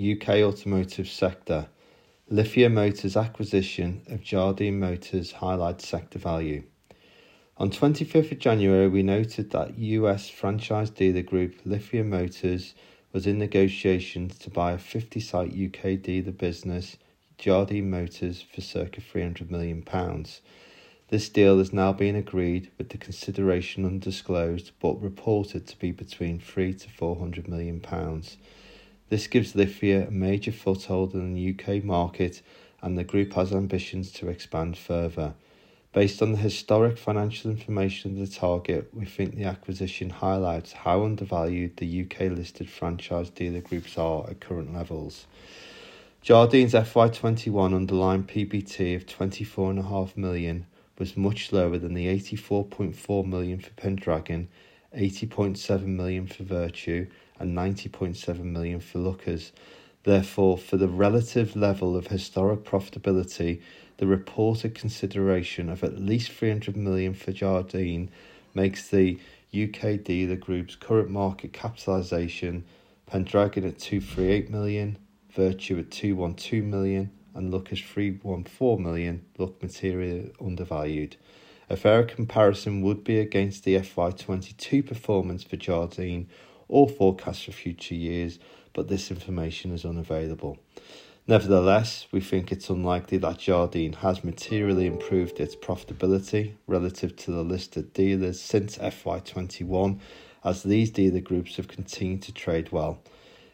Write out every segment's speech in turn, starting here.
UK automotive sector. Lithia Motors acquisition of Jardine Motors highlights sector value. On 25th of January, we noted that US franchise dealer group Lithia Motors was in negotiations to buy a 50 site UK dealer business, Jardine Motors, for circa £300 million. This deal has now been agreed with the consideration undisclosed but reported to be between 3 to 400 million pounds. This gives Lithia a major foothold in the UK market and the group has ambitions to expand further. Based on the historic financial information of the target, we think the acquisition highlights how undervalued the UK listed franchise dealer groups are at current levels. Jardine's FY21 underlying PBT of 24.5 million was much lower than the 84.4 million for Pendragon, 80.7 million for Vertu, and 90.7 million for Lookers. Therefore, for the relative level of historic profitability, the reported consideration of at least 300 million for Jardine makes the UK dealer group's current market capitalisation Pendragon at 238 million, Vertu at 212 million, and Lookers 314 million look materially undervalued. A fair comparison would be against the FY22 performance for Jardine or forecasts for future years, but this information is unavailable. Nevertheless, we think it's unlikely that Jardine has materially improved its profitability relative to the listed dealers since FY21, as these dealer groups have continued to trade well.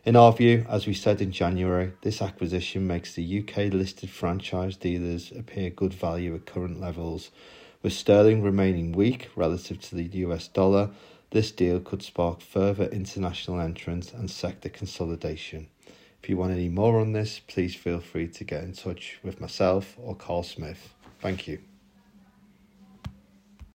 In our view, as we said in January, this acquisition makes the UK listed franchise dealers appear good value at current levels. With sterling remaining weak relative to the US dollar, this deal could spark further international entrance and sector consolidation. If you want any more on this, please feel free to get in touch with myself or Carl Smith. Thank you.